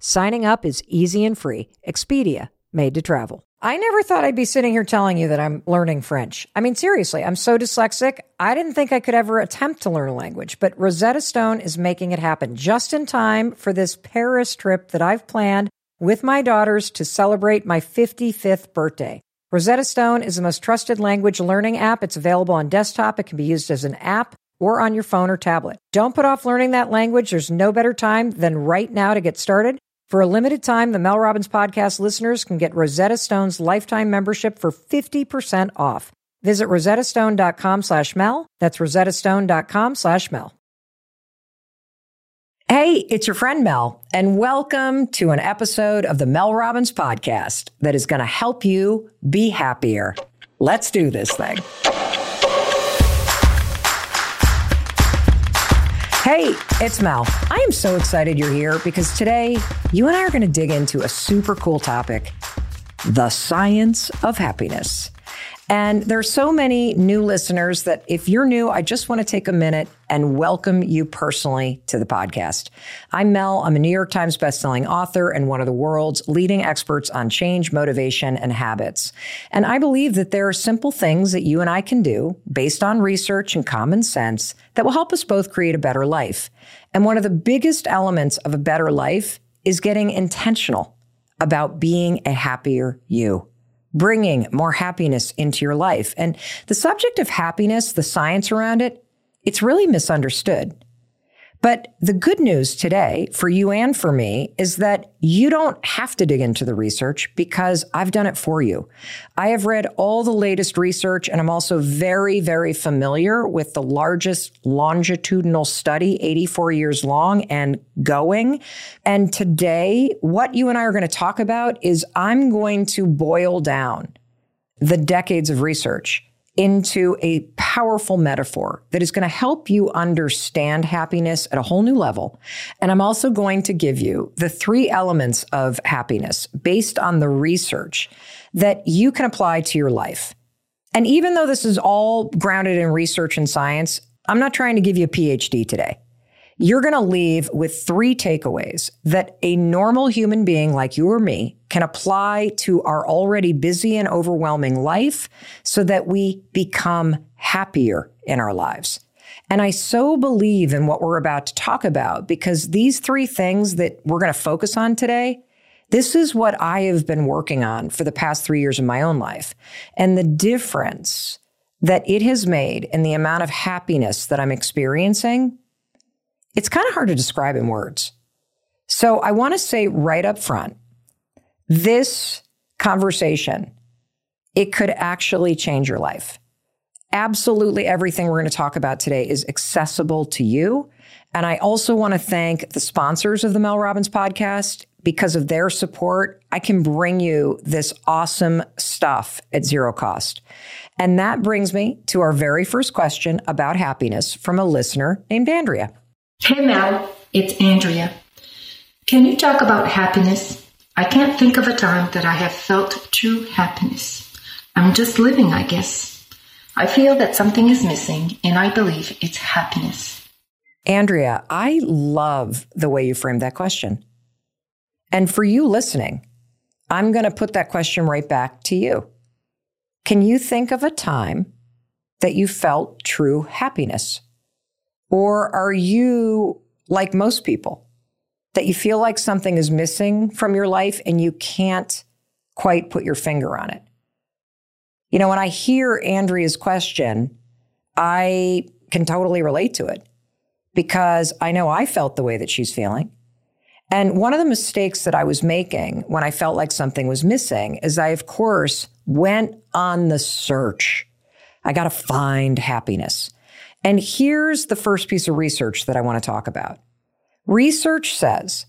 Signing up is easy and free. Expedia, made to travel. I never thought I'd be sitting here telling you that I'm learning French. I mean, seriously, I'm so dyslexic. I didn't think I could ever attempt to learn a language, but Rosetta Stone is making it happen just in time for this Paris trip that I've planned with my daughters to celebrate my 55th birthday. Rosetta Stone is the most trusted language learning app. It's available on desktop. It can be used as an app or on your phone or tablet. Don't put off learning that language. There's no better time than right now to get started. For a limited time, the Mel Robbins podcast listeners can get Rosetta Stone's lifetime membership for 50% off. Visit rosettastone.com slash Mel. That's rosettastone.com slash Mel. Hey, it's your friend Mel, and welcome to an episode of the Mel Robbins podcast that is going to help you be happier. Let's do this thing. Hey, it's Mel. I am so excited you're here because today you and I are going to dig into a super cool topic the science of happiness. And there are so many new listeners that if you're new, I just want to take a minute and welcome you personally to the podcast. I'm Mel. I'm a New York Times bestselling author and one of the world's leading experts on change, motivation, and habits. And I believe that there are simple things that you and I can do based on research and common sense that will help us both create a better life. And one of the biggest elements of a better life is getting intentional about being a happier you bringing more happiness into your life. And the subject of happiness, the science around it, it's really misunderstood. But the good news today for you and for me is that you don't have to dig into the research because I've done it for you. I have read all the latest research and I'm also very, very familiar with the largest longitudinal study, 84 years long and going. And today, what you and I are going to talk about is I'm going to boil down the decades of research into a powerful metaphor that is going to help you understand happiness at a whole new level. And I'm also going to give you the three elements of happiness based on the research that you can apply to your life. And even though this is all grounded in research and science, I'm not trying to give you a PhD today you're going to leave with three takeaways that a normal human being like you or me can apply to our already busy and overwhelming life so that we become happier in our lives. And I so believe in what we're about to talk about because these three things that we're going to focus on today, this is what I have been working on for the past three years of my own life. And the difference that it has made in the amount of happiness that I'm experiencing it's kind of hard to describe in words. So I want to say right up front this conversation, it could actually change your life. Absolutely everything we're going to talk about today is accessible to you. And I also want to thank the sponsors of the Mel Robbins podcast. Because of their support, I can bring you this awesome stuff at zero cost. And that brings me to our very first question about happiness from a listener named Andrea. Hey Mel, it's Andrea. Can you talk about happiness? I can't think of a time that I have felt true happiness. I'm just living, I guess. I feel that something is missing, and I believe it's happiness. Andrea, I love the way you framed that question. And for you listening, I'm going to put that question right back to you. Can you think of a time that you felt true happiness? Or are you like most people that you feel like something is missing from your life and you can't quite put your finger on it? You know, when I hear Andrea's question, I can totally relate to it because I know I felt the way that she's feeling. And one of the mistakes that I was making when I felt like something was missing is I, of course, went on the search. I got to find happiness. And here's the first piece of research that I want to talk about. Research says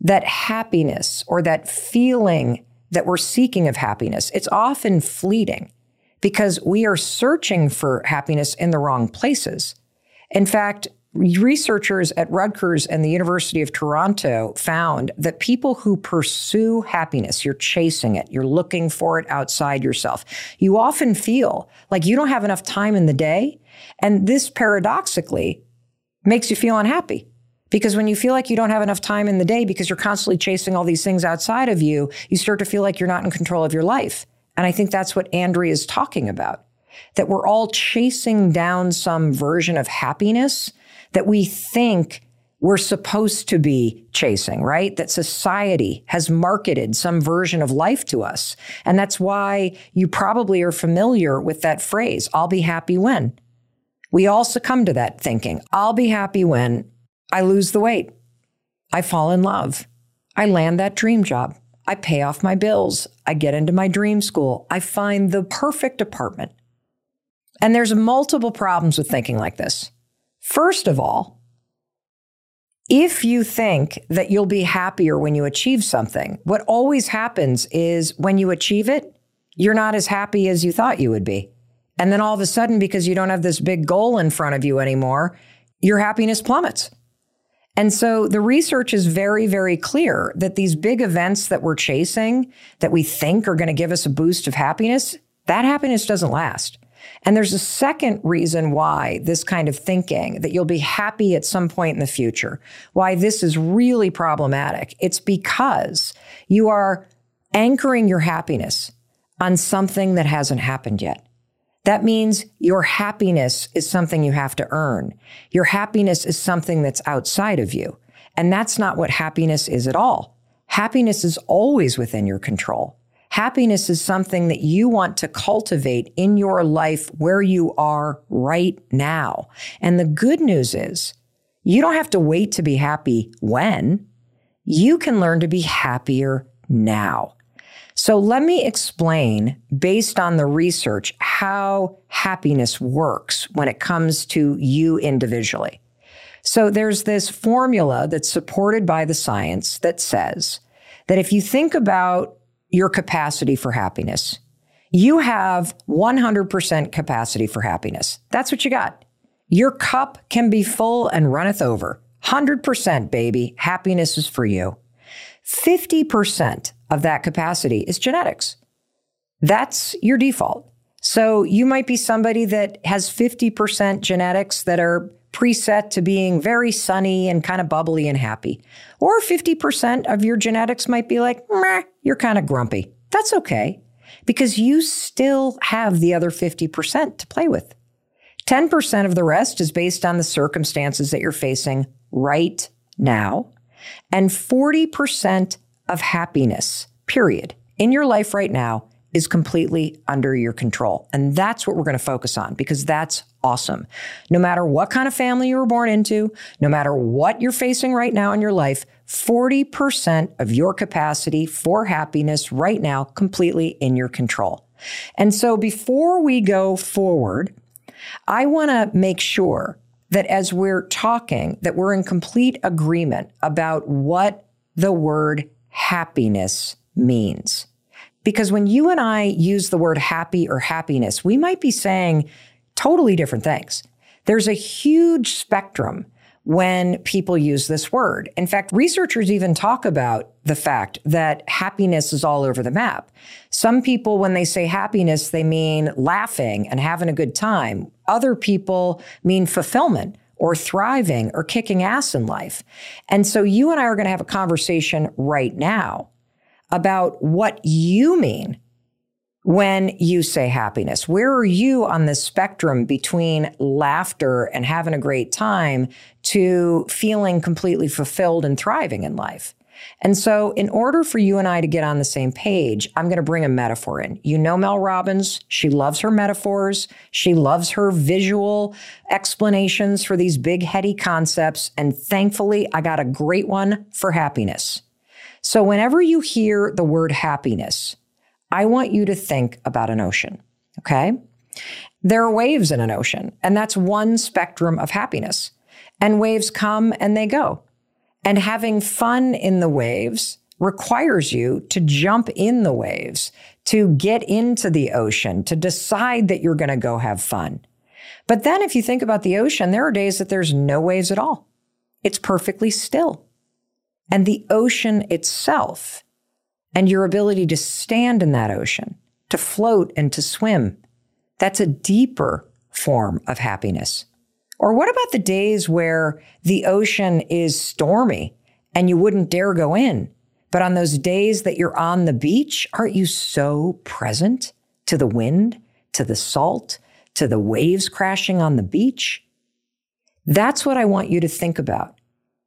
that happiness or that feeling that we're seeking of happiness, it's often fleeting because we are searching for happiness in the wrong places. In fact, researchers at Rutgers and the University of Toronto found that people who pursue happiness, you're chasing it, you're looking for it outside yourself, you often feel like you don't have enough time in the day. And this paradoxically makes you feel unhappy. Because when you feel like you don't have enough time in the day because you're constantly chasing all these things outside of you, you start to feel like you're not in control of your life. And I think that's what Andrea is talking about that we're all chasing down some version of happiness that we think we're supposed to be chasing, right? That society has marketed some version of life to us. And that's why you probably are familiar with that phrase, I'll be happy when. We all succumb to that thinking. I'll be happy when I lose the weight. I fall in love. I land that dream job. I pay off my bills. I get into my dream school. I find the perfect apartment. And there's multiple problems with thinking like this. First of all, if you think that you'll be happier when you achieve something, what always happens is when you achieve it, you're not as happy as you thought you would be. And then all of a sudden, because you don't have this big goal in front of you anymore, your happiness plummets. And so the research is very, very clear that these big events that we're chasing, that we think are going to give us a boost of happiness, that happiness doesn't last. And there's a second reason why this kind of thinking that you'll be happy at some point in the future, why this is really problematic. It's because you are anchoring your happiness on something that hasn't happened yet. That means your happiness is something you have to earn. Your happiness is something that's outside of you. And that's not what happiness is at all. Happiness is always within your control. Happiness is something that you want to cultivate in your life where you are right now. And the good news is you don't have to wait to be happy when. You can learn to be happier now. So let me explain, based on the research, how happiness works when it comes to you individually. So there's this formula that's supported by the science that says that if you think about your capacity for happiness, you have 100% capacity for happiness. That's what you got. Your cup can be full and runneth over. 100%, baby. Happiness is for you. 50% of that capacity is genetics. That's your default. So you might be somebody that has 50% genetics that are preset to being very sunny and kind of bubbly and happy. Or 50% of your genetics might be like, you're kind of grumpy. That's okay because you still have the other 50% to play with. 10% of the rest is based on the circumstances that you're facing right now. And 40% of happiness, period, in your life right now is completely under your control. And that's what we're going to focus on because that's awesome. No matter what kind of family you were born into, no matter what you're facing right now in your life, 40% of your capacity for happiness right now completely in your control. And so before we go forward, I want to make sure that as we're talking that we're in complete agreement about what the word happiness means. Because when you and I use the word happy or happiness, we might be saying totally different things. There's a huge spectrum when people use this word. In fact, researchers even talk about the fact that happiness is all over the map. Some people, when they say happiness, they mean laughing and having a good time. Other people mean fulfillment or thriving or kicking ass in life. And so you and I are going to have a conversation right now about what you mean when you say happiness. Where are you on the spectrum between laughter and having a great time to feeling completely fulfilled and thriving in life? And so, in order for you and I to get on the same page, I'm going to bring a metaphor in. You know Mel Robbins. She loves her metaphors. She loves her visual explanations for these big, heady concepts. And thankfully, I got a great one for happiness. So, whenever you hear the word happiness, I want you to think about an ocean. Okay. There are waves in an ocean, and that's one spectrum of happiness. And waves come and they go. And having fun in the waves requires you to jump in the waves, to get into the ocean, to decide that you're going to go have fun. But then if you think about the ocean, there are days that there's no waves at all. It's perfectly still. And the ocean itself and your ability to stand in that ocean, to float and to swim, that's a deeper form of happiness. Or what about the days where the ocean is stormy and you wouldn't dare go in? But on those days that you're on the beach, aren't you so present to the wind, to the salt, to the waves crashing on the beach? That's what I want you to think about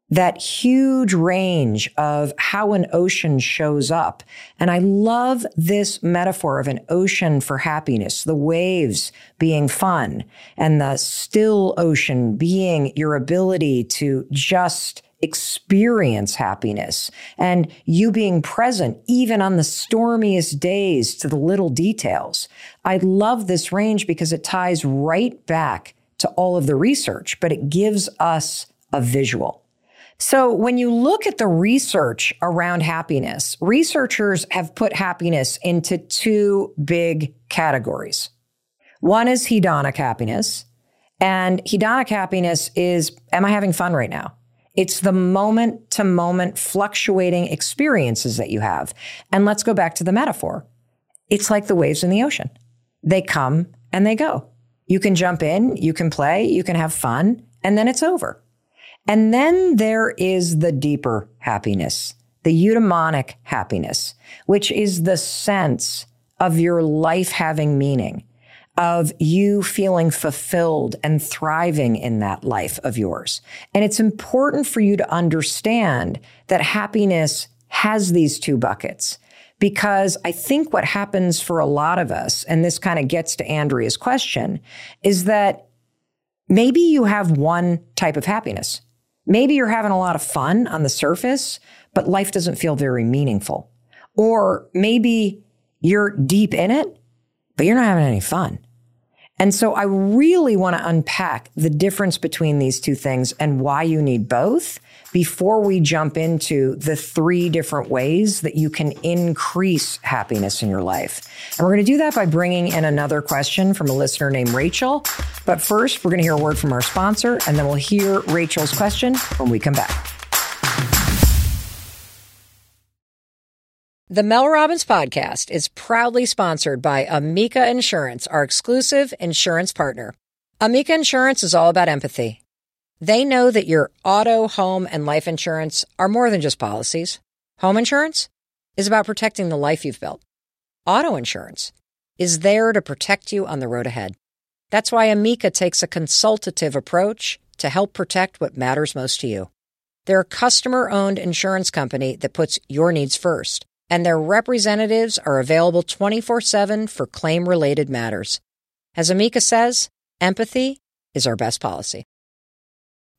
that huge range of how an ocean shows up. And I love this metaphor of an ocean for happiness, the waves being fun and the still ocean being your ability to just experience happiness and you being present even on the stormiest days to the little details. I love this range because it ties right back to all of the research, but it gives us a visual. So, when you look at the research around happiness, researchers have put happiness into two big categories. One is hedonic happiness, and hedonic happiness is Am I having fun right now? It's the moment to moment fluctuating experiences that you have. And let's go back to the metaphor. It's like the waves in the ocean. They come and they go. You can jump in, you can play, you can have fun, and then it's over. And then there is the deeper happiness, the eudaimonic happiness, which is the sense of your life having meaning, of you feeling fulfilled and thriving in that life of yours. And it's important for you to understand that happiness has these two buckets because I think what happens for a lot of us, and this kind of gets to Andrea's question, is that maybe you have one type of happiness. Maybe you're having a lot of fun on the surface, but life doesn't feel very meaningful. Or maybe you're deep in it, but you're not having any fun. And so I really want to unpack the difference between these two things and why you need both before we jump into the three different ways that you can increase happiness in your life. And we're going to do that by bringing in another question from a listener named Rachel. But first, we're going to hear a word from our sponsor, and then we'll hear Rachel's question when we come back. The Mel Robbins podcast is proudly sponsored by Amica Insurance, our exclusive insurance partner. Amica Insurance is all about empathy. They know that your auto, home, and life insurance are more than just policies. Home insurance is about protecting the life you've built. Auto insurance is there to protect you on the road ahead. That's why Amica takes a consultative approach to help protect what matters most to you. They're a customer owned insurance company that puts your needs first and their representatives are available 24 7 for claim related matters. As Amica says, empathy is our best policy.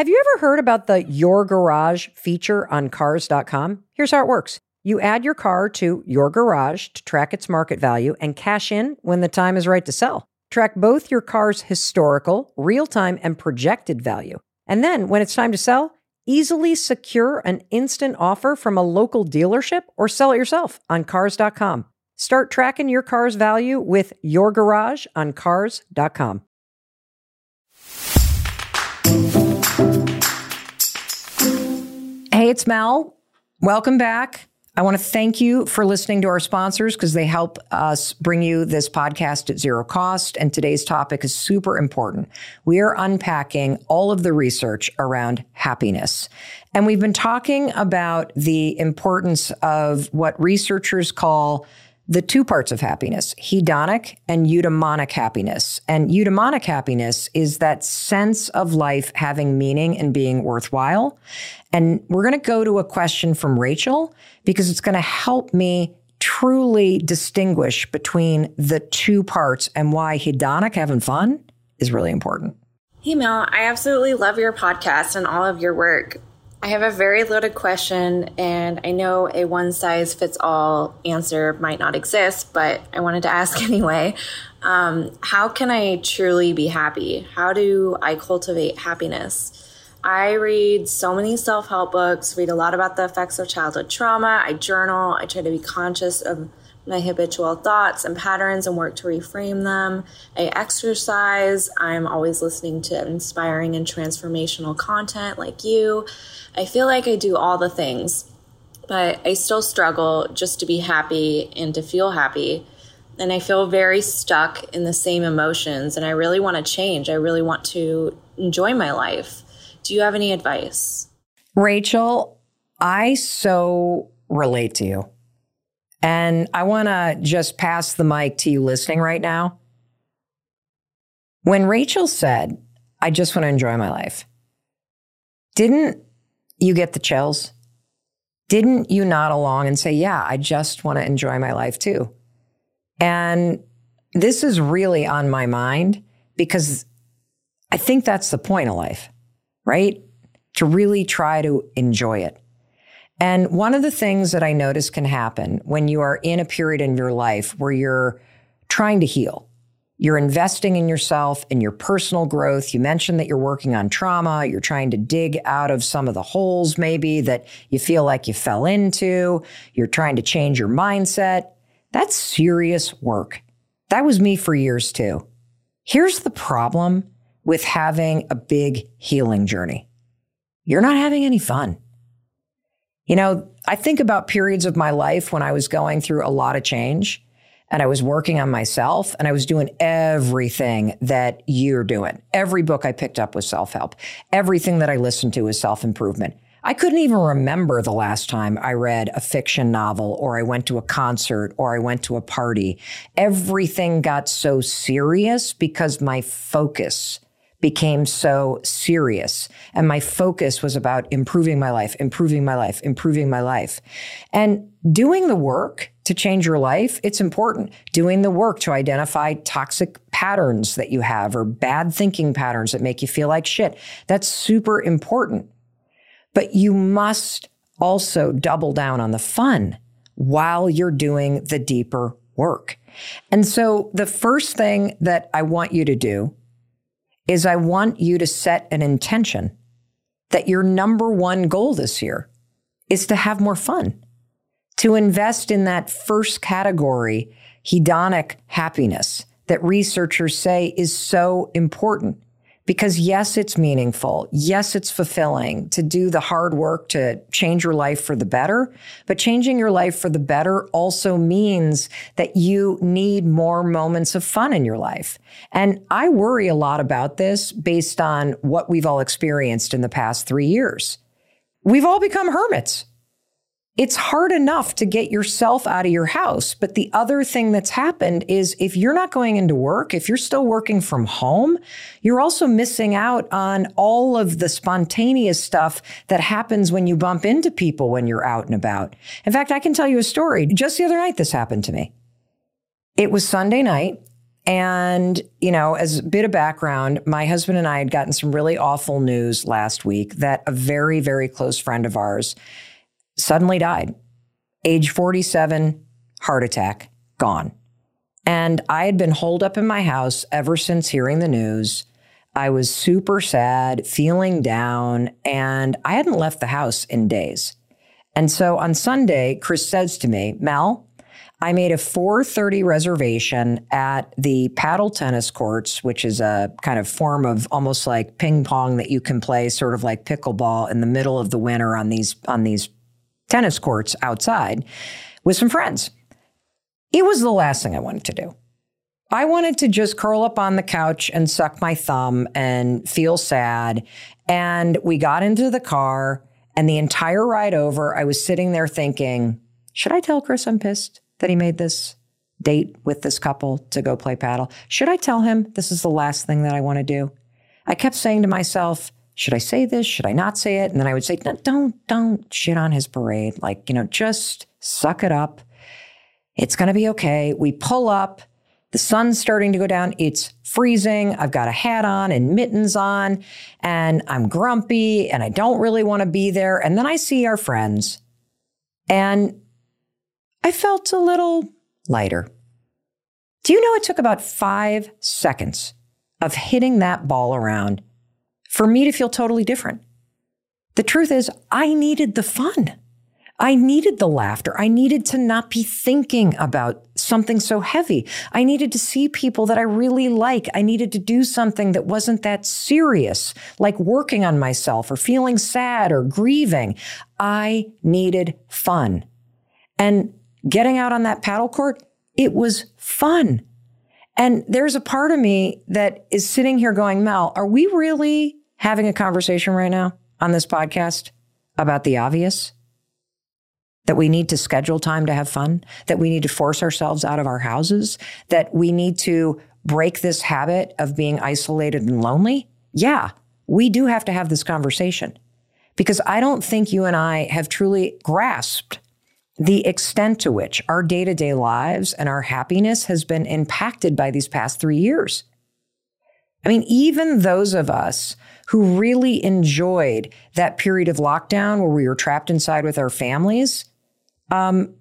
Have you ever heard about the Your Garage feature on cars.com? Here's how it works. You add your car to Your Garage to track its market value and cash in when the time is right to sell. Track both your car's historical, real time, and projected value. And then when it's time to sell, Easily secure an instant offer from a local dealership or sell it yourself on cars.com. Start tracking your car's value with your garage on cars.com. It's Mel. Welcome back. I want to thank you for listening to our sponsors because they help us bring you this podcast at zero cost. And today's topic is super important. We are unpacking all of the research around happiness. And we've been talking about the importance of what researchers call the two parts of happiness hedonic and eudaimonic happiness. And eudaimonic happiness is that sense of life having meaning and being worthwhile. And we're going to go to a question from Rachel because it's going to help me truly distinguish between the two parts and why hedonic having fun is really important. Hey Mel, I absolutely love your podcast and all of your work. I have a very loaded question, and I know a one size fits all answer might not exist, but I wanted to ask anyway. Um, how can I truly be happy? How do I cultivate happiness? I read so many self help books, read a lot about the effects of childhood trauma. I journal, I try to be conscious of my habitual thoughts and patterns and work to reframe them. I exercise. I'm always listening to inspiring and transformational content like you. I feel like I do all the things, but I still struggle just to be happy and to feel happy. And I feel very stuck in the same emotions, and I really want to change. I really want to enjoy my life. Do you have any advice? Rachel, I so relate to you. And I want to just pass the mic to you listening right now. When Rachel said, I just want to enjoy my life, didn't you get the chills? Didn't you nod along and say, Yeah, I just want to enjoy my life too? And this is really on my mind because I think that's the point of life, right? To really try to enjoy it. And one of the things that I notice can happen when you are in a period in your life where you're trying to heal, you're investing in yourself and your personal growth. You mentioned that you're working on trauma. You're trying to dig out of some of the holes, maybe that you feel like you fell into. You're trying to change your mindset. That's serious work. That was me for years too. Here's the problem with having a big healing journey you're not having any fun. You know, I think about periods of my life when I was going through a lot of change and I was working on myself and I was doing everything that you're doing. Every book I picked up was self help. Everything that I listened to was self improvement. I couldn't even remember the last time I read a fiction novel or I went to a concert or I went to a party. Everything got so serious because my focus became so serious. And my focus was about improving my life, improving my life, improving my life. And doing the work to change your life, it's important. Doing the work to identify toxic patterns that you have or bad thinking patterns that make you feel like shit. That's super important. But you must also double down on the fun while you're doing the deeper work. And so the first thing that I want you to do is I want you to set an intention that your number one goal this year is to have more fun, to invest in that first category, hedonic happiness, that researchers say is so important. Because yes, it's meaningful. Yes, it's fulfilling to do the hard work to change your life for the better. But changing your life for the better also means that you need more moments of fun in your life. And I worry a lot about this based on what we've all experienced in the past three years. We've all become hermits. It's hard enough to get yourself out of your house. But the other thing that's happened is if you're not going into work, if you're still working from home, you're also missing out on all of the spontaneous stuff that happens when you bump into people when you're out and about. In fact, I can tell you a story. Just the other night, this happened to me. It was Sunday night. And, you know, as a bit of background, my husband and I had gotten some really awful news last week that a very, very close friend of ours suddenly died. Age 47, heart attack, gone. And I had been holed up in my house ever since hearing the news. I was super sad, feeling down, and I hadn't left the house in days. And so on Sunday, Chris says to me, Mel, I made a 4:30 reservation at the paddle tennis courts, which is a kind of form of almost like ping pong that you can play sort of like pickleball in the middle of the winter on these on these tennis courts outside with some friends. It was the last thing I wanted to do. I wanted to just curl up on the couch and suck my thumb and feel sad. And we got into the car, and the entire ride over, I was sitting there thinking, should I tell Chris I'm pissed that he made this date with this couple to go play paddle. Should I tell him this is the last thing that I want to do? I kept saying to myself, should I say this? Should I not say it? And then I would say, no, don't, don't shit on his parade. Like, you know, just suck it up. It's going to be okay. We pull up. The sun's starting to go down. It's freezing. I've got a hat on and mittens on, and I'm grumpy and I don't really want to be there. And then I see our friends, and I felt a little lighter. Do you know it took about five seconds of hitting that ball around for me to feel totally different? The truth is, I needed the fun. I needed the laughter. I needed to not be thinking about something so heavy. I needed to see people that I really like. I needed to do something that wasn't that serious, like working on myself or feeling sad or grieving. I needed fun. And getting out on that paddle court, it was fun. And there's a part of me that is sitting here going, Mel, are we really having a conversation right now on this podcast about the obvious? that we need to schedule time to have fun, that we need to force ourselves out of our houses, that we need to break this habit of being isolated and lonely? Yeah, we do have to have this conversation because I don't think you and I have truly grasped the extent to which our day to day lives and our happiness has been impacted by these past three years. I mean, even those of us who really enjoyed that period of lockdown where we were trapped inside with our families, um,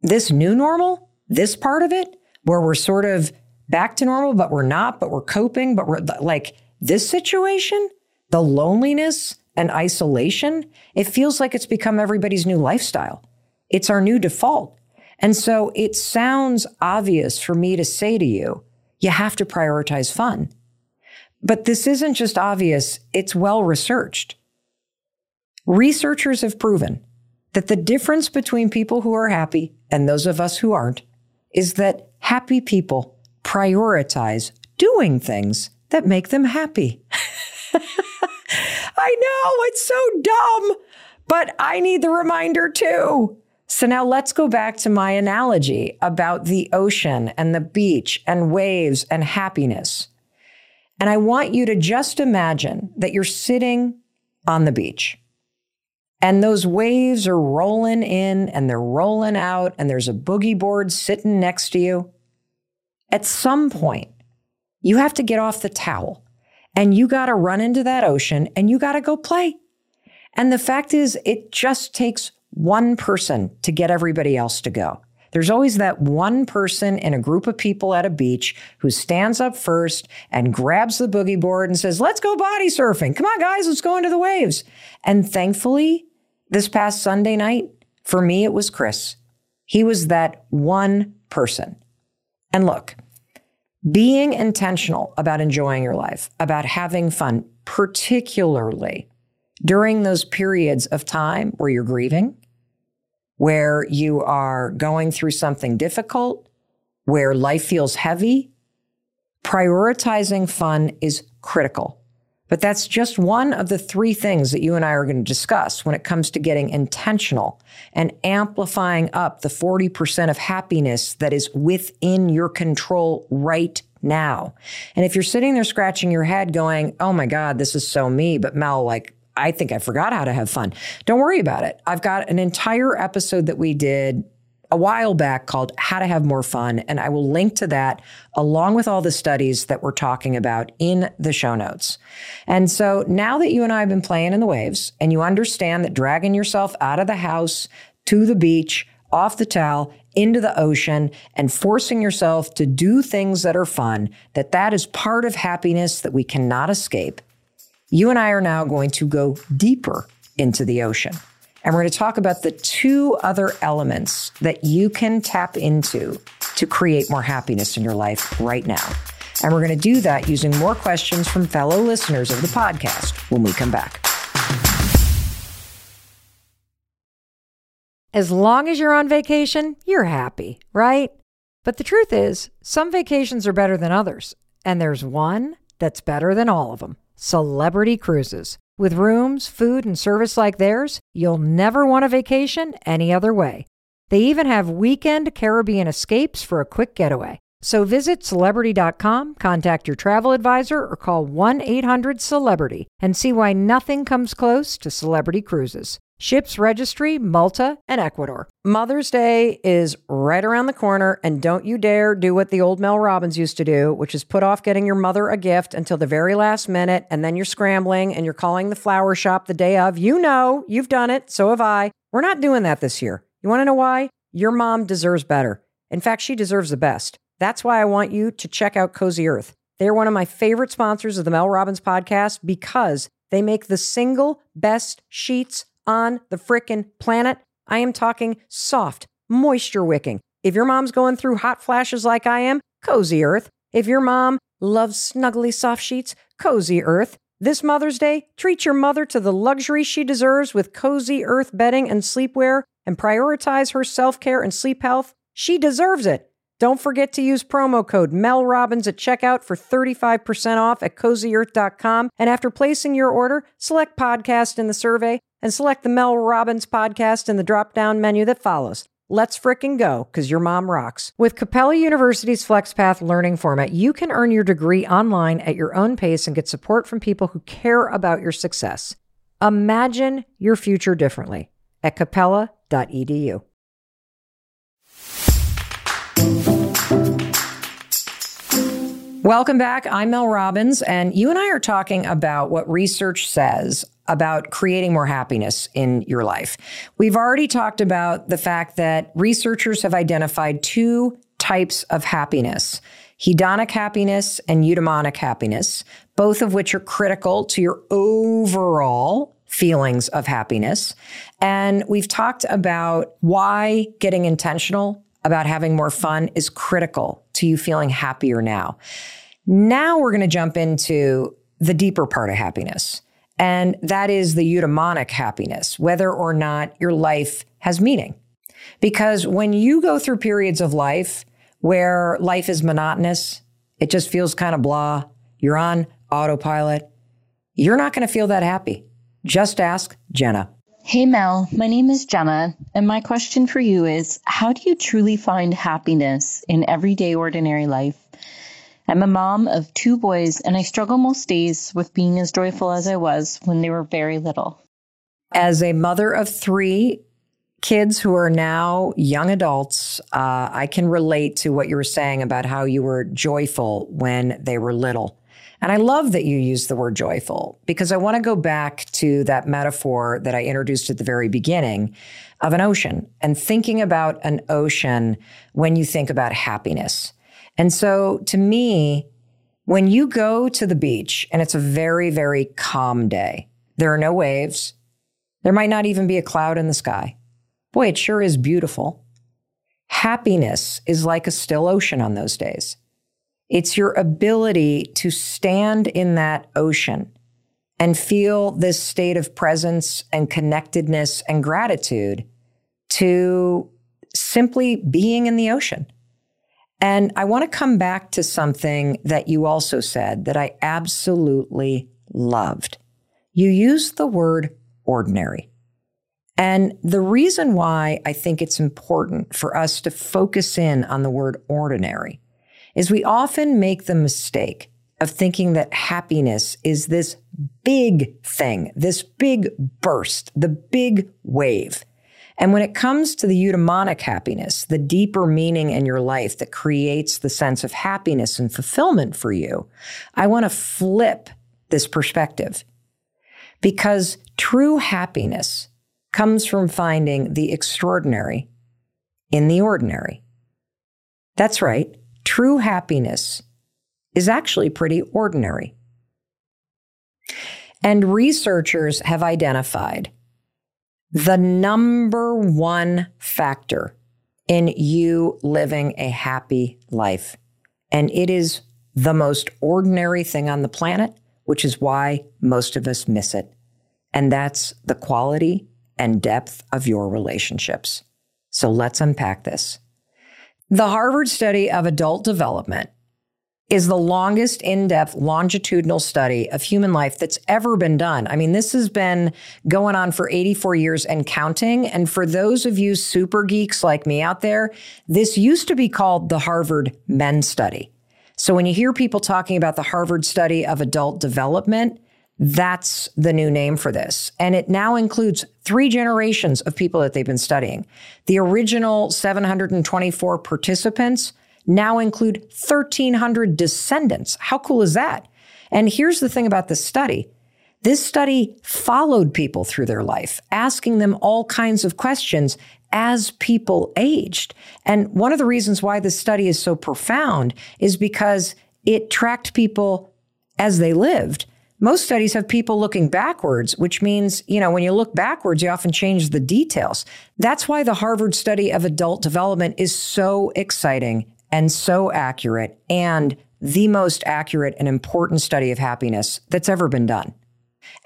this new normal, this part of it, where we're sort of back to normal, but we're not, but we're coping, but we're like this situation, the loneliness and isolation, it feels like it's become everybody's new lifestyle. It's our new default. And so it sounds obvious for me to say to you, you have to prioritize fun. But this isn't just obvious, it's well researched. Researchers have proven that the difference between people who are happy and those of us who aren't is that happy people prioritize doing things that make them happy. I know it's so dumb, but I need the reminder too. So now let's go back to my analogy about the ocean and the beach and waves and happiness. And I want you to just imagine that you're sitting on the beach and those waves are rolling in and they're rolling out, and there's a boogie board sitting next to you. At some point, you have to get off the towel and you got to run into that ocean and you got to go play. And the fact is, it just takes one person to get everybody else to go. There's always that one person in a group of people at a beach who stands up first and grabs the boogie board and says, Let's go body surfing. Come on, guys, let's go into the waves. And thankfully, this past Sunday night, for me, it was Chris. He was that one person. And look, being intentional about enjoying your life, about having fun, particularly during those periods of time where you're grieving, where you are going through something difficult, where life feels heavy, prioritizing fun is critical. But that's just one of the three things that you and I are going to discuss when it comes to getting intentional and amplifying up the 40% of happiness that is within your control right now. And if you're sitting there scratching your head going, oh my God, this is so me, but Mel, like, I think I forgot how to have fun. Don't worry about it. I've got an entire episode that we did a while back called How to Have More Fun. And I will link to that along with all the studies that we're talking about in the show notes. And so now that you and I have been playing in the waves and you understand that dragging yourself out of the house to the beach, off the towel, into the ocean and forcing yourself to do things that are fun, that that is part of happiness that we cannot escape. You and I are now going to go deeper into the ocean. And we're going to talk about the two other elements that you can tap into to create more happiness in your life right now. And we're going to do that using more questions from fellow listeners of the podcast when we come back. As long as you're on vacation, you're happy, right? But the truth is, some vacations are better than others. And there's one that's better than all of them Celebrity Cruises. With rooms, food, and service like theirs, you'll never want a vacation any other way. They even have weekend Caribbean escapes for a quick getaway. So visit celebrity.com, contact your travel advisor, or call 1 800 Celebrity and see why nothing comes close to Celebrity Cruises. Ships registry, Malta, and Ecuador. Mother's Day is right around the corner, and don't you dare do what the old Mel Robbins used to do, which is put off getting your mother a gift until the very last minute, and then you're scrambling and you're calling the flower shop the day of. You know, you've done it, so have I. We're not doing that this year. You want to know why? Your mom deserves better. In fact, she deserves the best. That's why I want you to check out Cozy Earth. They're one of my favorite sponsors of the Mel Robbins podcast because they make the single best sheets on the frickin' planet. I am talking soft, moisture wicking. If your mom's going through hot flashes like I am, Cozy Earth. If your mom loves snuggly soft sheets, Cozy Earth. This Mother's Day, treat your mother to the luxury she deserves with Cozy Earth bedding and sleepwear and prioritize her self care and sleep health. She deserves it. Don't forget to use promo code Mel Robbins at checkout for 35% off at cozyearth.com. And after placing your order, select podcast in the survey and select the Mel Robbins podcast in the drop down menu that follows. Let's frickin' go, because your mom rocks. With Capella University's FlexPath learning format, you can earn your degree online at your own pace and get support from people who care about your success. Imagine your future differently at capella.edu. Welcome back. I'm Mel Robbins, and you and I are talking about what research says about creating more happiness in your life. We've already talked about the fact that researchers have identified two types of happiness hedonic happiness and eudaimonic happiness, both of which are critical to your overall feelings of happiness. And we've talked about why getting intentional about having more fun is critical to you feeling happier now. Now we're going to jump into the deeper part of happiness. And that is the eudaimonic happiness, whether or not your life has meaning. Because when you go through periods of life where life is monotonous, it just feels kind of blah, you're on autopilot, you're not going to feel that happy. Just ask Jenna. Hey Mel, my name is Jenna, and my question for you is How do you truly find happiness in everyday ordinary life? I'm a mom of two boys, and I struggle most days with being as joyful as I was when they were very little. As a mother of three kids who are now young adults, uh, I can relate to what you were saying about how you were joyful when they were little. And I love that you use the word joyful because I want to go back to that metaphor that I introduced at the very beginning of an ocean and thinking about an ocean when you think about happiness. And so to me, when you go to the beach and it's a very, very calm day, there are no waves. There might not even be a cloud in the sky. Boy, it sure is beautiful. Happiness is like a still ocean on those days. It's your ability to stand in that ocean and feel this state of presence and connectedness and gratitude to simply being in the ocean. And I want to come back to something that you also said that I absolutely loved. You used the word ordinary. And the reason why I think it's important for us to focus in on the word ordinary is we often make the mistake of thinking that happiness is this big thing, this big burst, the big wave. And when it comes to the eudaimonic happiness, the deeper meaning in your life that creates the sense of happiness and fulfillment for you, I want to flip this perspective because true happiness comes from finding the extraordinary in the ordinary. That's right. True happiness is actually pretty ordinary. And researchers have identified the number one factor in you living a happy life. And it is the most ordinary thing on the planet, which is why most of us miss it. And that's the quality and depth of your relationships. So let's unpack this. The Harvard study of adult development is the longest in depth longitudinal study of human life that's ever been done. I mean, this has been going on for 84 years and counting. And for those of you super geeks like me out there, this used to be called the Harvard Men Study. So when you hear people talking about the Harvard study of adult development, that's the new name for this. And it now includes three generations of people that they've been studying. The original 724 participants now include 1,300 descendants. How cool is that? And here's the thing about this study. This study followed people through their life, asking them all kinds of questions as people aged. And one of the reasons why this study is so profound is because it tracked people as they lived. Most studies have people looking backwards, which means, you know, when you look backwards, you often change the details. That's why the Harvard study of adult development is so exciting and so accurate and the most accurate and important study of happiness that's ever been done.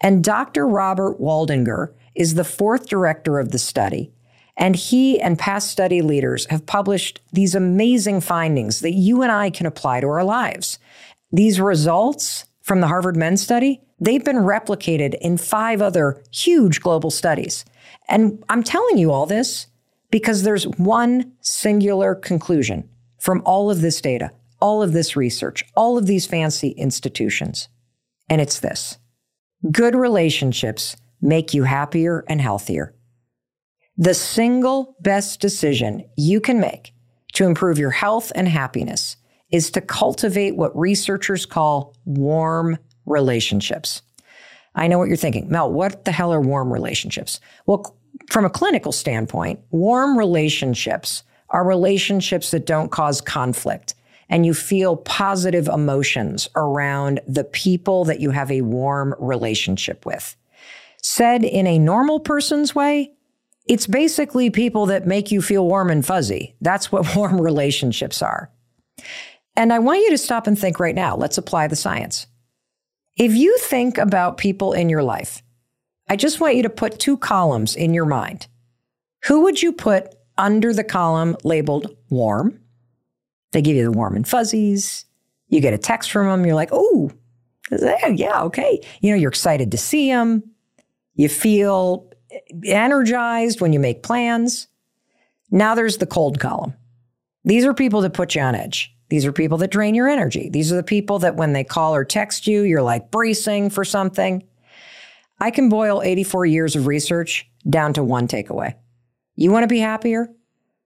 And Dr. Robert Waldinger is the fourth director of the study. And he and past study leaders have published these amazing findings that you and I can apply to our lives. These results from the Harvard Men's Study, they've been replicated in five other huge global studies. And I'm telling you all this because there's one singular conclusion from all of this data, all of this research, all of these fancy institutions. And it's this good relationships make you happier and healthier. The single best decision you can make to improve your health and happiness is to cultivate what researchers call warm relationships. I know what you're thinking. Mel, what the hell are warm relationships? Well, from a clinical standpoint, warm relationships are relationships that don't cause conflict and you feel positive emotions around the people that you have a warm relationship with. Said in a normal person's way, it's basically people that make you feel warm and fuzzy. That's what warm relationships are. And I want you to stop and think right now. Let's apply the science. If you think about people in your life, I just want you to put two columns in your mind. Who would you put under the column labeled warm. They give you the warm and fuzzies. You get a text from them. You're like, oh, yeah, okay. You know, you're excited to see them. You feel energized when you make plans. Now there's the cold column. These are people that put you on edge. These are people that drain your energy. These are the people that when they call or text you, you're like bracing for something. I can boil 84 years of research down to one takeaway. You want to be happier?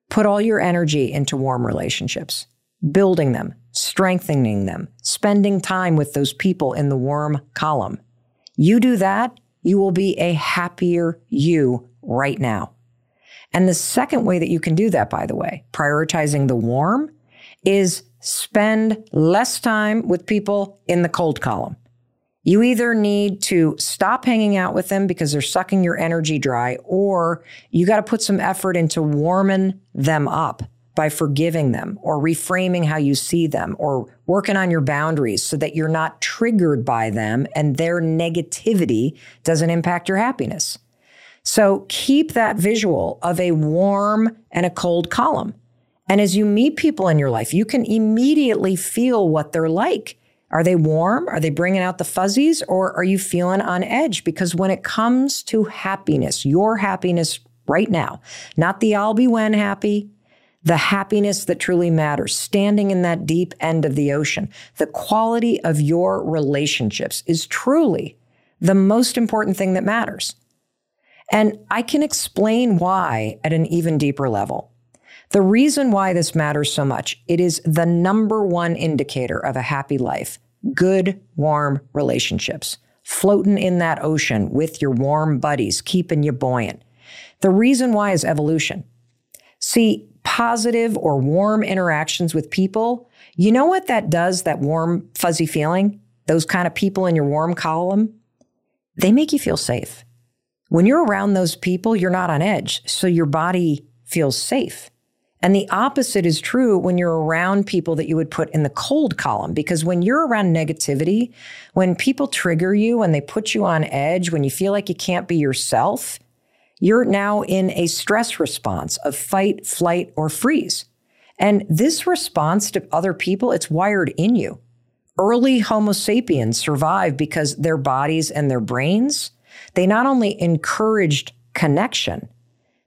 Put all your energy into warm relationships, building them, strengthening them, spending time with those people in the warm column. You do that, you will be a happier you right now. And the second way that you can do that, by the way, prioritizing the warm, is spend less time with people in the cold column. You either need to stop hanging out with them because they're sucking your energy dry, or you got to put some effort into warming them up by forgiving them or reframing how you see them or working on your boundaries so that you're not triggered by them and their negativity doesn't impact your happiness. So keep that visual of a warm and a cold column. And as you meet people in your life, you can immediately feel what they're like. Are they warm? Are they bringing out the fuzzies? Or are you feeling on edge? Because when it comes to happiness, your happiness right now, not the I'll be when happy, the happiness that truly matters, standing in that deep end of the ocean, the quality of your relationships is truly the most important thing that matters. And I can explain why at an even deeper level. The reason why this matters so much, it is the number one indicator of a happy life. Good, warm relationships. Floating in that ocean with your warm buddies, keeping you buoyant. The reason why is evolution. See, positive or warm interactions with people, you know what that does, that warm, fuzzy feeling? Those kind of people in your warm column? They make you feel safe. When you're around those people, you're not on edge, so your body feels safe. And the opposite is true when you're around people that you would put in the cold column, because when you're around negativity, when people trigger you, when they put you on edge, when you feel like you can't be yourself, you're now in a stress response of fight, flight, or freeze. And this response to other people, it's wired in you. early Homo sapiens survived because their bodies and their brains, they not only encouraged connection,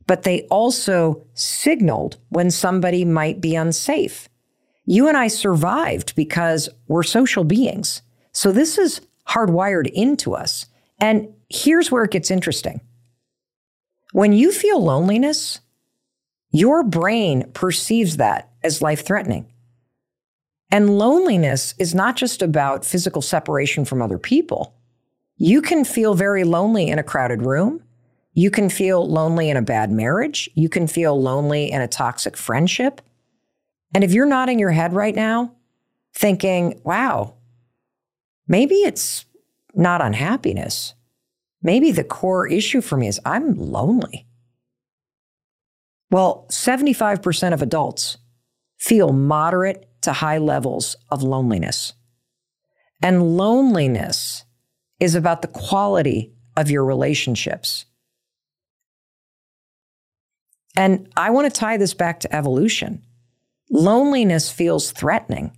but they also signaled when somebody might be unsafe. You and I survived because we're social beings. So this is hardwired into us. And here's where it gets interesting. When you feel loneliness, your brain perceives that as life threatening. And loneliness is not just about physical separation from other people. You can feel very lonely in a crowded room. You can feel lonely in a bad marriage. You can feel lonely in a toxic friendship. And if you're nodding your head right now, thinking, wow, maybe it's not unhappiness. Maybe the core issue for me is I'm lonely. Well, 75% of adults feel moderate to high levels of loneliness. And loneliness is about the quality of your relationships. And I want to tie this back to evolution. Loneliness feels threatening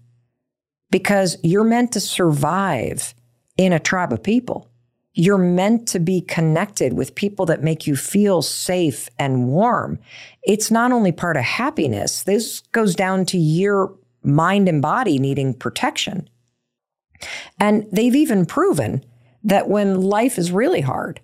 because you're meant to survive in a tribe of people. You're meant to be connected with people that make you feel safe and warm. It's not only part of happiness, this goes down to your mind and body needing protection. And they've even proven that when life is really hard,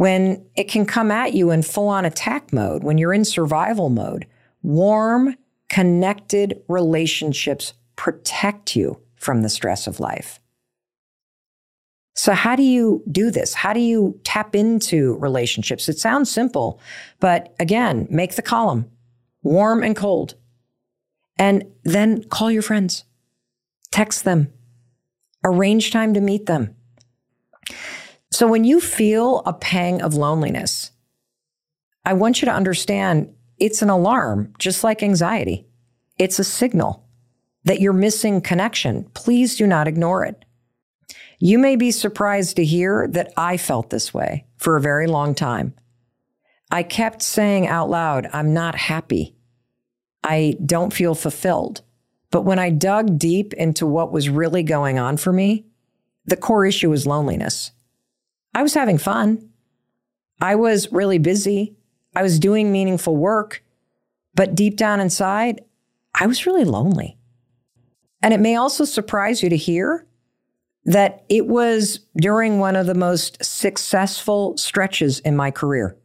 when it can come at you in full on attack mode, when you're in survival mode, warm, connected relationships protect you from the stress of life. So, how do you do this? How do you tap into relationships? It sounds simple, but again, make the column warm and cold. And then call your friends, text them, arrange time to meet them. So, when you feel a pang of loneliness, I want you to understand it's an alarm, just like anxiety. It's a signal that you're missing connection. Please do not ignore it. You may be surprised to hear that I felt this way for a very long time. I kept saying out loud, I'm not happy. I don't feel fulfilled. But when I dug deep into what was really going on for me, the core issue was loneliness. I was having fun. I was really busy. I was doing meaningful work. But deep down inside, I was really lonely. And it may also surprise you to hear that it was during one of the most successful stretches in my career.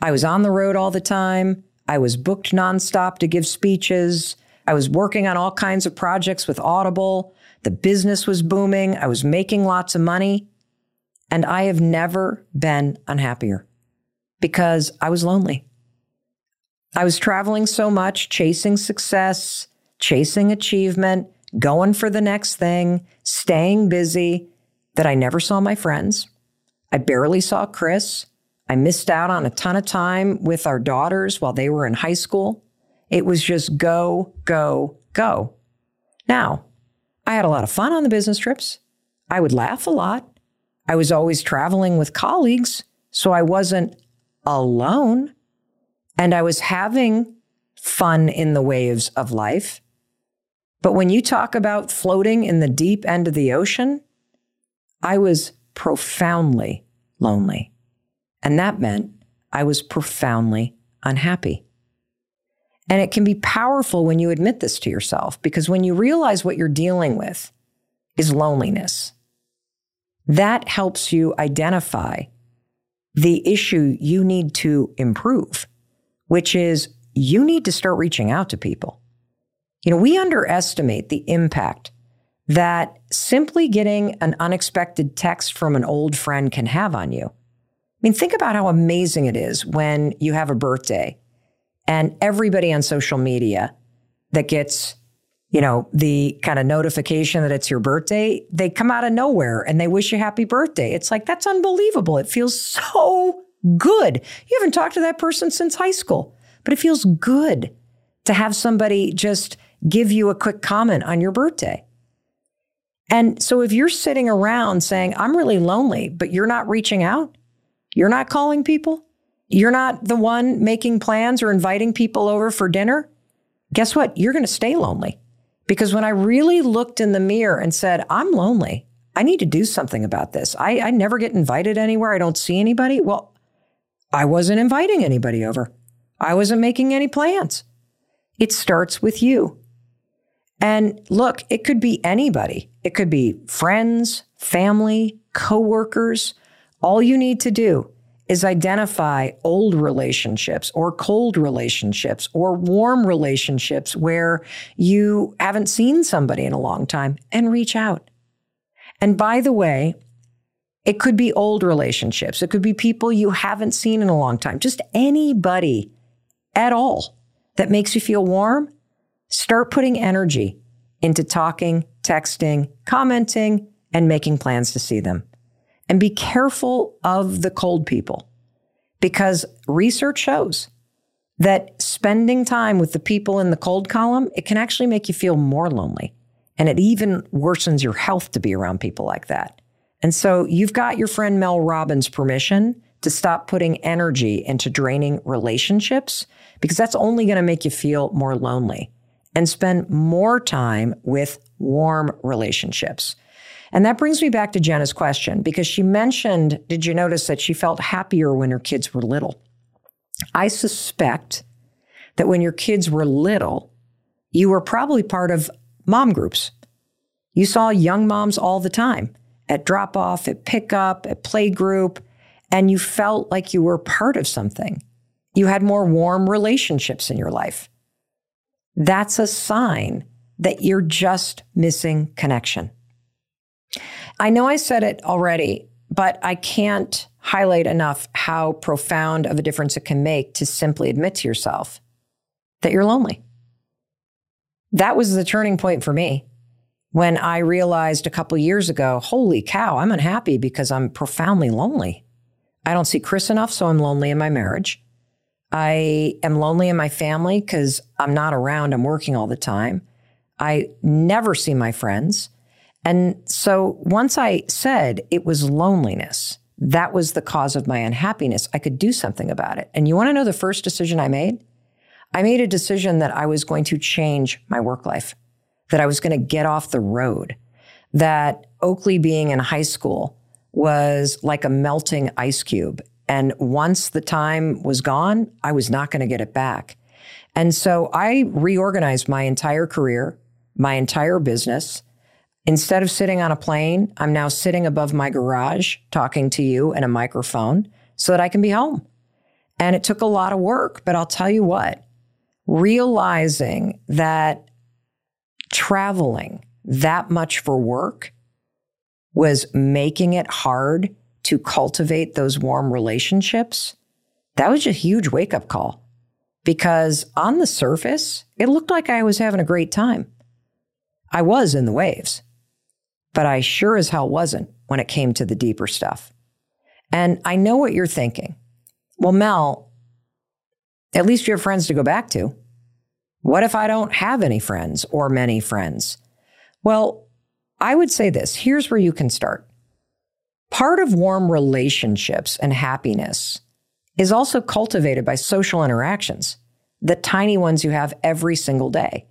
I was on the road all the time. I was booked nonstop to give speeches. I was working on all kinds of projects with Audible. The business was booming. I was making lots of money. And I have never been unhappier because I was lonely. I was traveling so much, chasing success, chasing achievement, going for the next thing, staying busy, that I never saw my friends. I barely saw Chris. I missed out on a ton of time with our daughters while they were in high school. It was just go, go, go. Now, I had a lot of fun on the business trips. I would laugh a lot. I was always traveling with colleagues, so I wasn't alone. And I was having fun in the waves of life. But when you talk about floating in the deep end of the ocean, I was profoundly lonely. And that meant I was profoundly unhappy. And it can be powerful when you admit this to yourself because when you realize what you're dealing with is loneliness, that helps you identify the issue you need to improve, which is you need to start reaching out to people. You know, we underestimate the impact that simply getting an unexpected text from an old friend can have on you. I mean, think about how amazing it is when you have a birthday and everybody on social media that gets, you know, the kind of notification that it's your birthday, they come out of nowhere and they wish you happy birthday. It's like, that's unbelievable. It feels so good. You haven't talked to that person since high school, but it feels good to have somebody just give you a quick comment on your birthday. And so if you're sitting around saying, I'm really lonely, but you're not reaching out, you're not calling people, you're not the one making plans or inviting people over for dinner, guess what? You're going to stay lonely Because when I really looked in the mirror and said, I'm lonely, I need to do something about this. I, I never get invited anywhere. I don't see anybody. Well, I wasn't inviting anybody over. I wasn't making any plans. It starts with you. And look, it could be anybody. It could be friends, family, coworkers. All you need to do is identify old relationships or cold relationships or warm relationships where you haven't seen somebody in a long time and reach out. And by the way, it could be old relationships. It could be people you haven't seen in a long time. Just anybody at all that makes you feel warm. Start putting energy into talking, texting, commenting, and making plans to see them. And be careful of the cold people because research shows that spending time with the people in the cold column, it can actually make you feel more lonely. And it even worsens your health to be around people like that. And so you've got your friend Mel Robbins' permission to stop putting energy into draining relationships because that's only going to make you feel more lonely and spend more time with warm relationships. And that brings me back to Jenna's question because she mentioned, did you notice that she felt happier when her kids were little? I suspect that when your kids were little, you were probably part of mom groups. You saw young moms all the time at drop off, at pickup, at play group, and you felt like you were part of something. You had more warm relationships in your life. That's a sign that you're just missing connection. I know I said it already, but I can't highlight enough how profound of a difference it can make to simply admit to yourself that you're lonely. That was the turning point for me when I realized a couple years ago, holy cow, I'm unhappy because I'm profoundly lonely. I don't see Chris enough, so I'm lonely in my marriage. I am lonely in my family because I'm not around, I'm working all the time. I never see my friends. And so once I said it was loneliness, that was the cause of my unhappiness, I could do something about it. And you want to know the first decision I made? I made a decision that I was going to change my work life, that I was going to get off the road, that Oakley being in high school was like a melting ice cube. And once the time was gone, I was not going to get it back. And so I reorganized my entire career, my entire business. Instead of sitting on a plane, I'm now sitting above my garage talking to you in a microphone so that I can be home. And it took a lot of work, but I'll tell you what, realizing that traveling that much for work was making it hard to cultivate those warm relationships, that was a huge wake up call because on the surface, it looked like I was having a great time. I was in the waves, but I sure as hell wasn't when it came to the deeper stuff. And I know what you're thinking. Well, Mel, at least you have friends to go back to. What if I don't have any friends or many friends? Well, I would say this here's where you can start. Part of warm relationships and happiness is also cultivated by social interactions, the tiny ones you have every single day.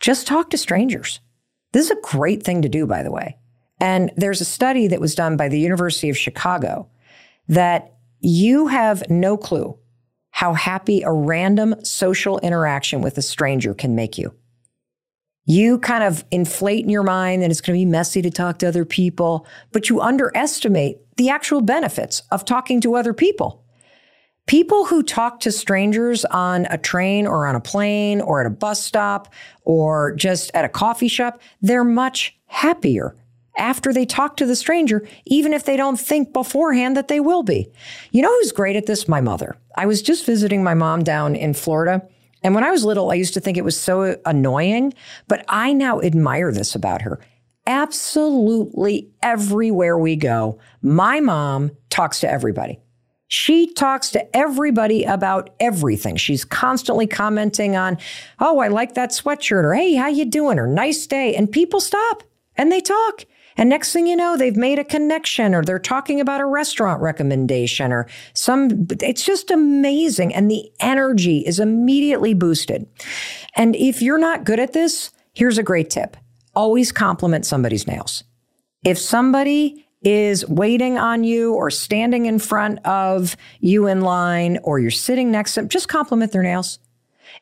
Just talk to strangers. This is a great thing to do, by the way. And there's a study that was done by the University of Chicago that you have no clue how happy a random social interaction with a stranger can make you. You kind of inflate in your mind that it's going to be messy to talk to other people, but you underestimate the actual benefits of talking to other people. People who talk to strangers on a train or on a plane or at a bus stop or just at a coffee shop, they're much happier after they talk to the stranger, even if they don't think beforehand that they will be. You know who's great at this? My mother. I was just visiting my mom down in Florida. And when I was little, I used to think it was so annoying, but I now admire this about her. Absolutely everywhere we go, my mom talks to everybody. She talks to everybody about everything. She's constantly commenting on, "Oh, I like that sweatshirt," or "Hey, how you doing?" or "Nice day." And people stop and they talk. And next thing you know, they've made a connection or they're talking about a restaurant recommendation or some, it's just amazing. And the energy is immediately boosted. And if you're not good at this, Here's a great tip always compliment somebody's nails. If somebody is waiting on you or standing in front of you in line or you're sitting next to them, just compliment their nails.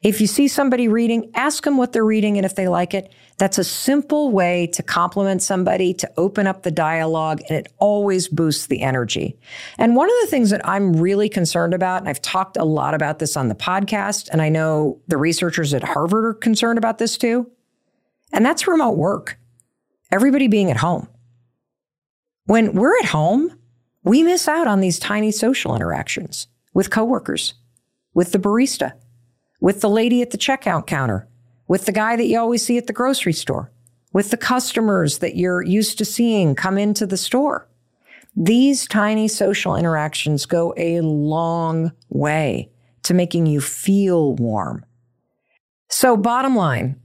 If you see somebody reading, ask them what they're reading and if they like it. That's a simple way to compliment somebody, to open up the dialogue, and it always boosts the energy. And one of the things that I'm really concerned about, and I've talked a lot about this on the podcast, and I know the researchers at Harvard are concerned about this too, and that's remote work. Everybody being at home. When we're at home, we miss out on these tiny social interactions with coworkers, with the barista, with the lady at the checkout counter, with the guy that you always see at the grocery store, with the customers that you're used to seeing come into the store. These tiny social interactions go a long way to making you feel warm. So, bottom line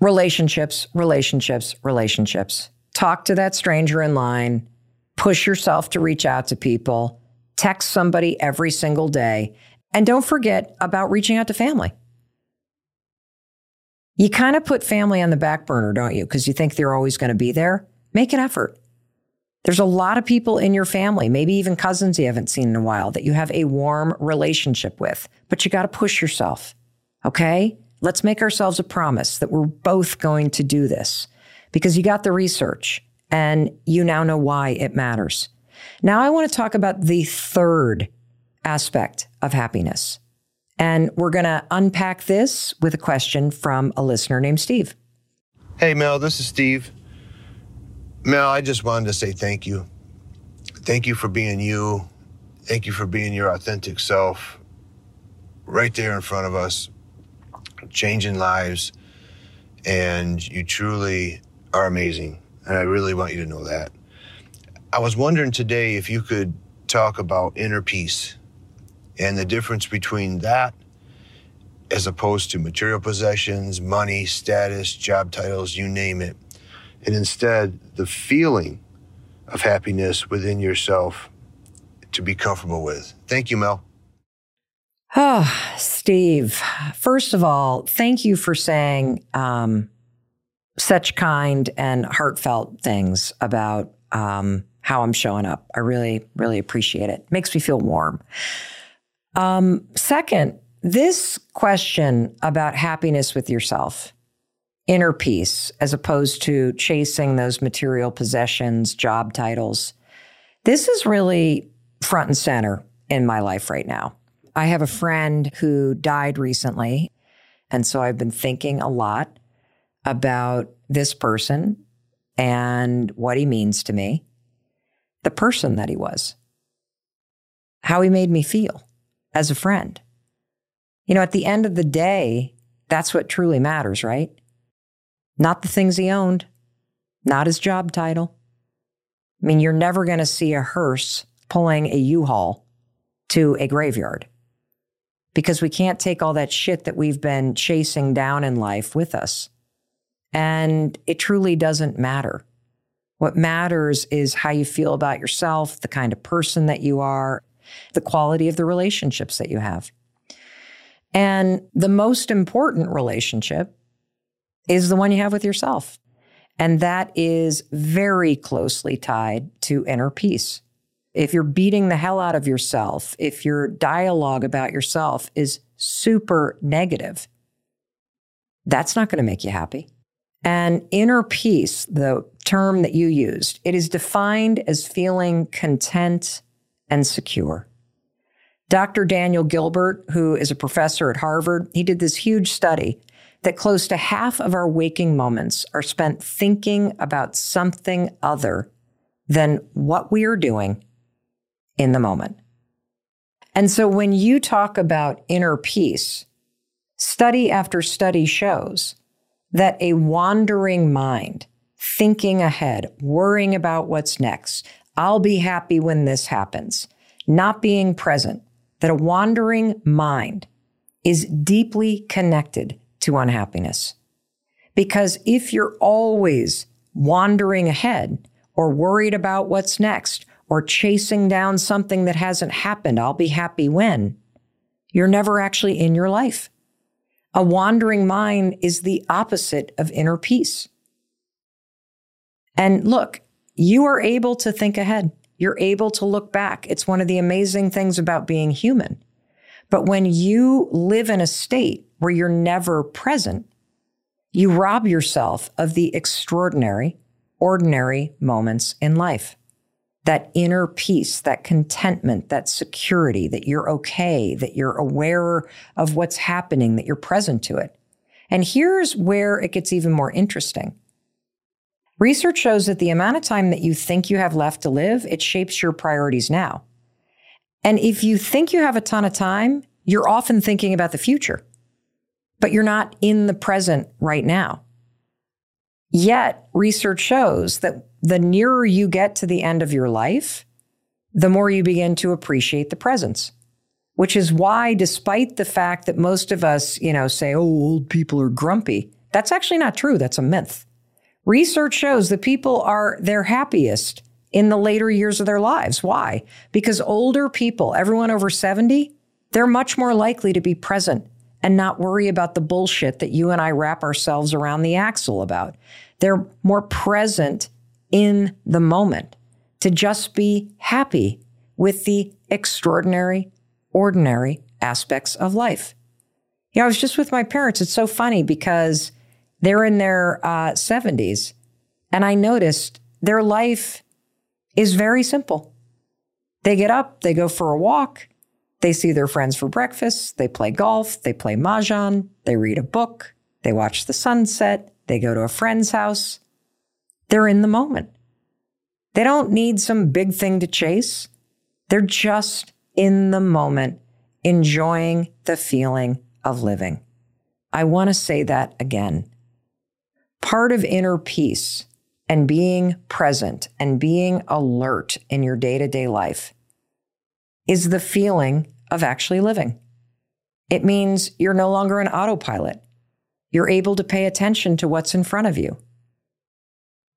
relationships, relationships, relationships. Talk to that stranger in line, push yourself to reach out to people, text somebody every single day, and don't forget about reaching out to family. You kind of put family on the back burner, don't you? Because you think they're always going to be there. Make an effort. There's a lot of people in your family, maybe even cousins you haven't seen in a while, that you have a warm relationship with, but you got to push yourself. Okay? Let's make ourselves a promise that we're both going to do this because you got the research and you now know why it matters. Now, I want to talk about the third aspect of happiness. And we're going to unpack this with a question from a listener named Steve. Hey, Mel, this is Steve. Mel, I just wanted to say thank you. Thank you for being you. Thank you for being your authentic self right there in front of us, changing lives. And you truly are amazing. And I really want you to know that. I was wondering today if you could talk about inner peace and the difference between that as opposed to material possessions, money, status, job titles, you name it. And instead, the feeling of happiness within yourself to be comfortable with. Thank you, Mel. Oh, Steve, first of all, thank you for saying um, such kind and heartfelt things about um, how I'm showing up. I really, really appreciate it. Makes me feel warm. Um, second, this question about happiness with yourself, inner peace, as opposed to chasing those material possessions, job titles, this is really front and center in my life right now. I have a friend who died recently. And so I've been thinking a lot about this person and what he means to me, the person that he was, how he made me feel as a friend. You know, at the end of the day, that's what truly matters, right? Not the things he owned, not his job title. I mean, you're never going to see a hearse pulling a U haul to a graveyard because we can't take all that shit that we've been chasing down in life with us. And it truly doesn't matter. What matters is how you feel about yourself, the kind of person that you are, the quality of the relationships that you have. And the most important relationship is the one you have with yourself. And that is very closely tied to inner peace. If you're beating the hell out of yourself, if your dialogue about yourself is super negative, that's not going to make you happy. And inner peace, the term that you used, it is defined as feeling content and secure. Dr. Daniel Gilbert, who is a professor at Harvard, he did this huge study that close to half of our waking moments are spent thinking about something other than what we are doing in the moment. And so when you talk about inner peace, study after study shows that a wandering mind, thinking ahead, worrying about what's next, I'll be happy when this happens. Not being present, that a wandering mind is deeply connected to unhappiness. Because if you're always wandering ahead or worried about what's next or chasing down something that hasn't happened, I'll be happy when, you're never actually in your life. A wandering mind is the opposite of inner peace. And look, you are able to think ahead. You're able to look back. It's one of the amazing things about being human. But when you live in a state where you're never present, you rob yourself of the extraordinary, ordinary moments in life. That inner peace, that contentment, that security, that you're okay, that you're aware of what's happening, that you're present to it. And here's where it gets even more interesting. Research shows that the amount of time that you think you have left to live, it shapes your priorities now. And if you think you have a ton of time, you're often thinking about the future, but you're not in the present right now. Yet, research shows that the nearer you get to the end of your life, the more you begin to appreciate the presence. Which is why, despite the fact that most of us, you know, say, oh, old people are grumpy, that's actually not true. That's a myth. Research shows that people are their happiest in the later years of their lives. Why? Because older people, everyone over 70, they're much more likely to be present and not worry about the bullshit that you and I wrap ourselves around the axle about. They're more present in the moment to just be happy with the extraordinary, ordinary aspects of life. You know, I was just with my parents. It's so funny because they're in their uh, 70s. And I noticed their life is very simple. They get up, they go for a walk, they see their friends for breakfast, they play golf, they play mahjong, they read a book, they watch the sunset, they go to a friend's house. They're in the moment. They don't need some big thing to chase. They're just in the moment, enjoying the feeling of living. I want to say that again part of inner peace and being present and being alert in your day to day life is the feeling of actually living. It means you're no longer an autopilot. You're able to pay attention to what's in front of you.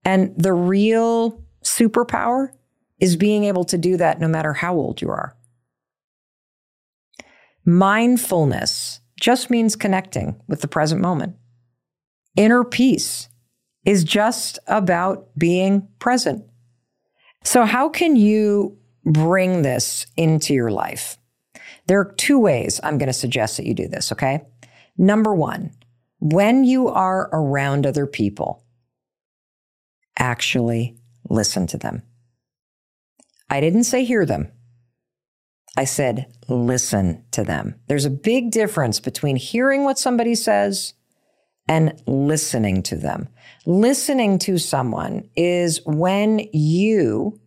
And the real superpower is being able to do that no matter how old you are. Mindfulness just means connecting with the present moment. Inner peace is just about being present. So, how can you bring this into your life? There are two ways I'm going to suggest that you do this, okay? Number one, when you are around other people, actually listen to them. I didn't say hear them. I said listen to them. There's a big difference between hearing what somebody says and listening to them. Listening to someone is when you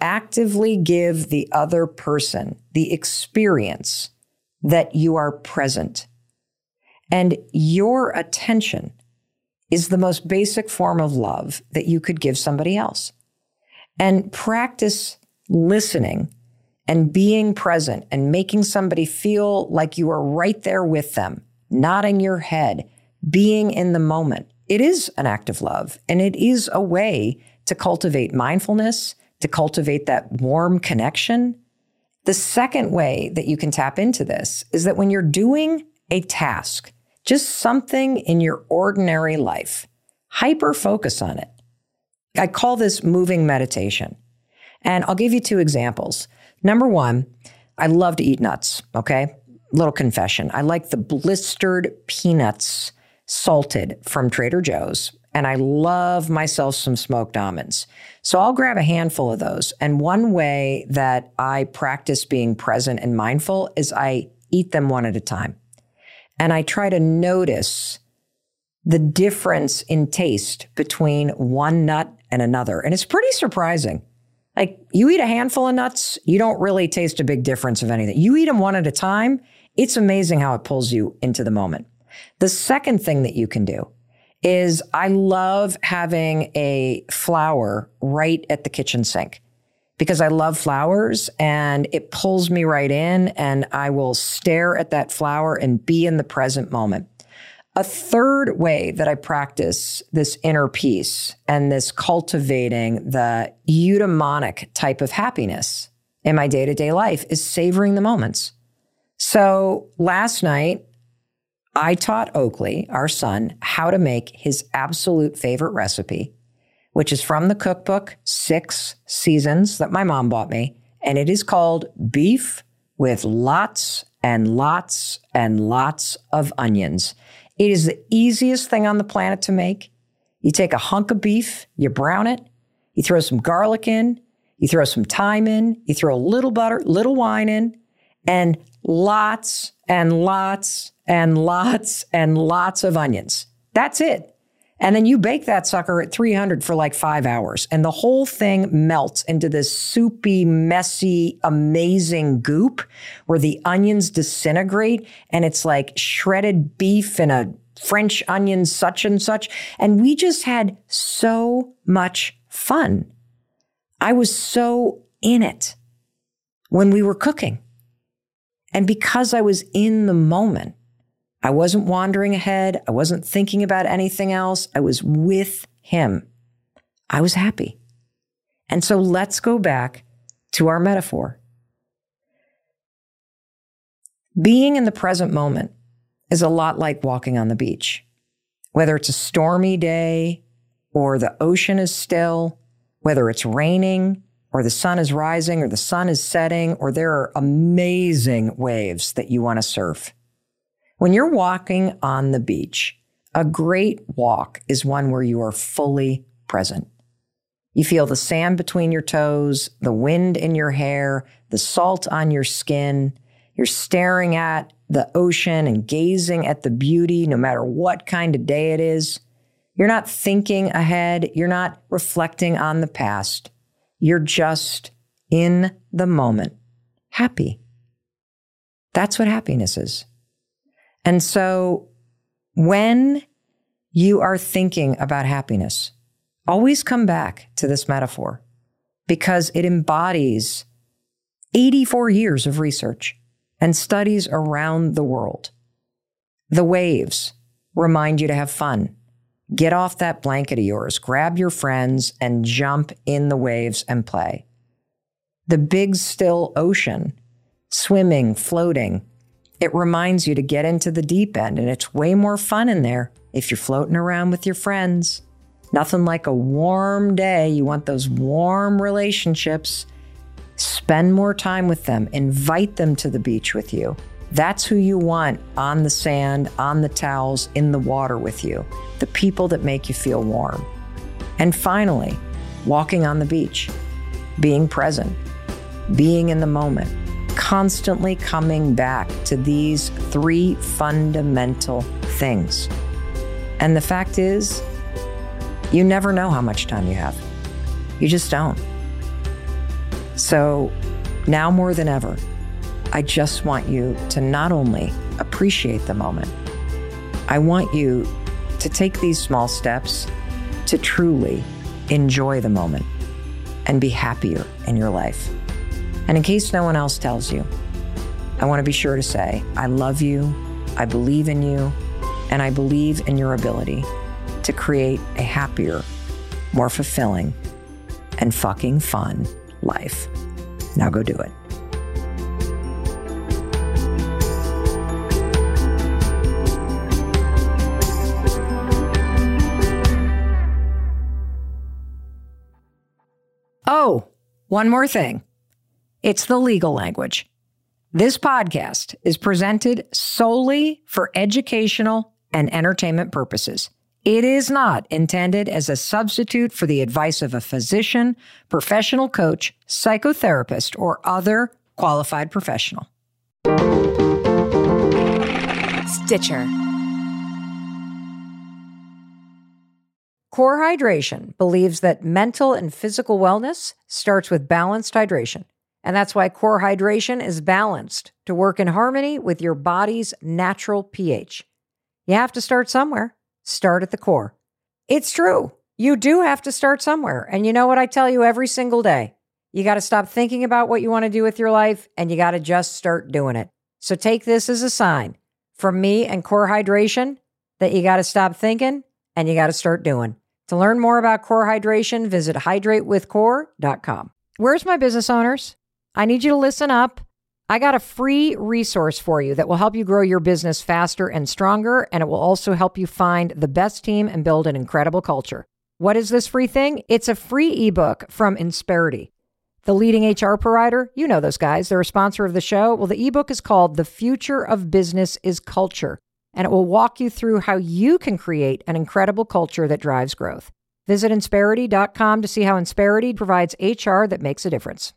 actively give the other person the experience that you are present. And your attention is the most basic form of love that you could give somebody else. And practice listening and being present and making somebody feel like you are right there with them, nodding your head, being in the moment. It is an act of love and it is a way to cultivate mindfulness, to cultivate that warm connection. The second way that you can tap into this is that when you're doing a task, just something in your ordinary life, hyper focus on it. I call this moving meditation. And I'll give you two examples. Number one, I love to eat nuts, okay? Little confession. I like the blistered peanuts salted from Trader Joe's. And I love myself some smoked almonds. So I'll grab a handful of those. And one way that I practice being present and mindful is I eat them one at a time. And I try to notice the difference in taste between one nut and another. And it's pretty surprising. Like you eat a handful of nuts, you don't really taste a big difference of anything. You eat them one at a time, it's amazing how it pulls you into the moment. The second thing that you can do is I love having a flower right at the kitchen sink because I love flowers and it pulls me right in and I will stare at that flower and be in the present moment. A third way that I practice this inner peace and this cultivating the eudaimonic type of happiness in my day to day life is savoring the moments. So last night, I taught Oakley, our son, how to make his absolute favorite recipe, which is from the cookbook Six Seasons that my mom bought me. And it is called beef with lots and lots and lots of onions. It is the easiest thing on the planet to make. You take a hunk of beef, you brown it, you throw some garlic in, you throw some thyme in, you throw a little butter, little wine in, and lots and lots and lots and lots of onions. That's it. And then you bake that sucker at 300 for like five hours, and the whole thing melts into this soupy, messy, amazing goop where the onions disintegrate and it's like shredded beef and a French onion, such and such. And we just had so much fun. I was so in it when we were cooking. And because I was in the moment, I wasn't wandering ahead. I wasn't thinking about anything else. I was with him. I was happy. And so let's go back to our metaphor. Being in the present moment is a lot like walking on the beach. Whether it's a stormy day or the ocean is still, whether it's raining or the sun is rising or the sun is setting or there are amazing waves that you want to surf. When you're walking on the beach, a great walk is one where you are fully present. You feel the sand between your toes, the wind in your hair, the salt on your skin. You're staring at the ocean and gazing at the beauty no matter what kind of day it is. You're not thinking ahead. You're not reflecting on the past. You're just in the moment, happy. That's what happiness is. And so when you are thinking about happiness, always come back to this metaphor because it embodies 84 years of research and studies around the world. The waves remind you to have fun. Get off that blanket of yours, grab your friends, and jump in the waves and play. The big, still ocean, swimming, floating, it reminds you to get into the deep end, and it's way more fun in there if you're floating around with your friends. Nothing like a warm day. You want those warm relationships. Spend more time with them, invite them to the beach with you. That's who you want on the sand, on the towels, in the water with you. The people that make you feel warm. And finally, walking on the beach, being present, being in the moment constantly coming back to these three fundamental things. And the fact is, you never know how much time you have. You just don't. So now more than ever, I just want you to not only appreciate the moment, I want you to take these small steps to truly enjoy the moment and be happier in your life. And in case no one else tells you, I want to be sure to say, I love you, I believe in you, and I believe in your ability to create a happier, more fulfilling, and fucking fun life. Now go do it. Oh, one more thing. It's the legal language. This podcast is presented solely for educational and entertainment purposes. It is not intended as a substitute for the advice of a physician, professional coach, psychotherapist, or other qualified professional. Stitcher. Core Hydration believes that mental and physical wellness starts with balanced hydration. And that's why core hydration is balanced to work in harmony with your body's natural pH. You have to start somewhere. Start at the core. It's true. You do have to start somewhere. And you know what I tell you every single day? You got to stop thinking about what you want to do with your life and you got to just start doing it. So take this as a sign from me and Core Hydration that you got to stop thinking and you got to start doing. To learn more about Core Hydration, visit hydratewithcore.com. Where's my business owners? I need you to listen up. I got a free resource for you that will help you grow your business faster and stronger, and it will also help you find the best team and build an incredible culture. What is this free thing? It's a free ebook from Insperity, the leading HR provider. You know those guys, they're a sponsor of the show. Well, the ebook is called The Future of Business is Culture, and it will walk you through how you can create an incredible culture that drives growth. Visit Insperity.com to see how Insperity provides HR that makes a difference.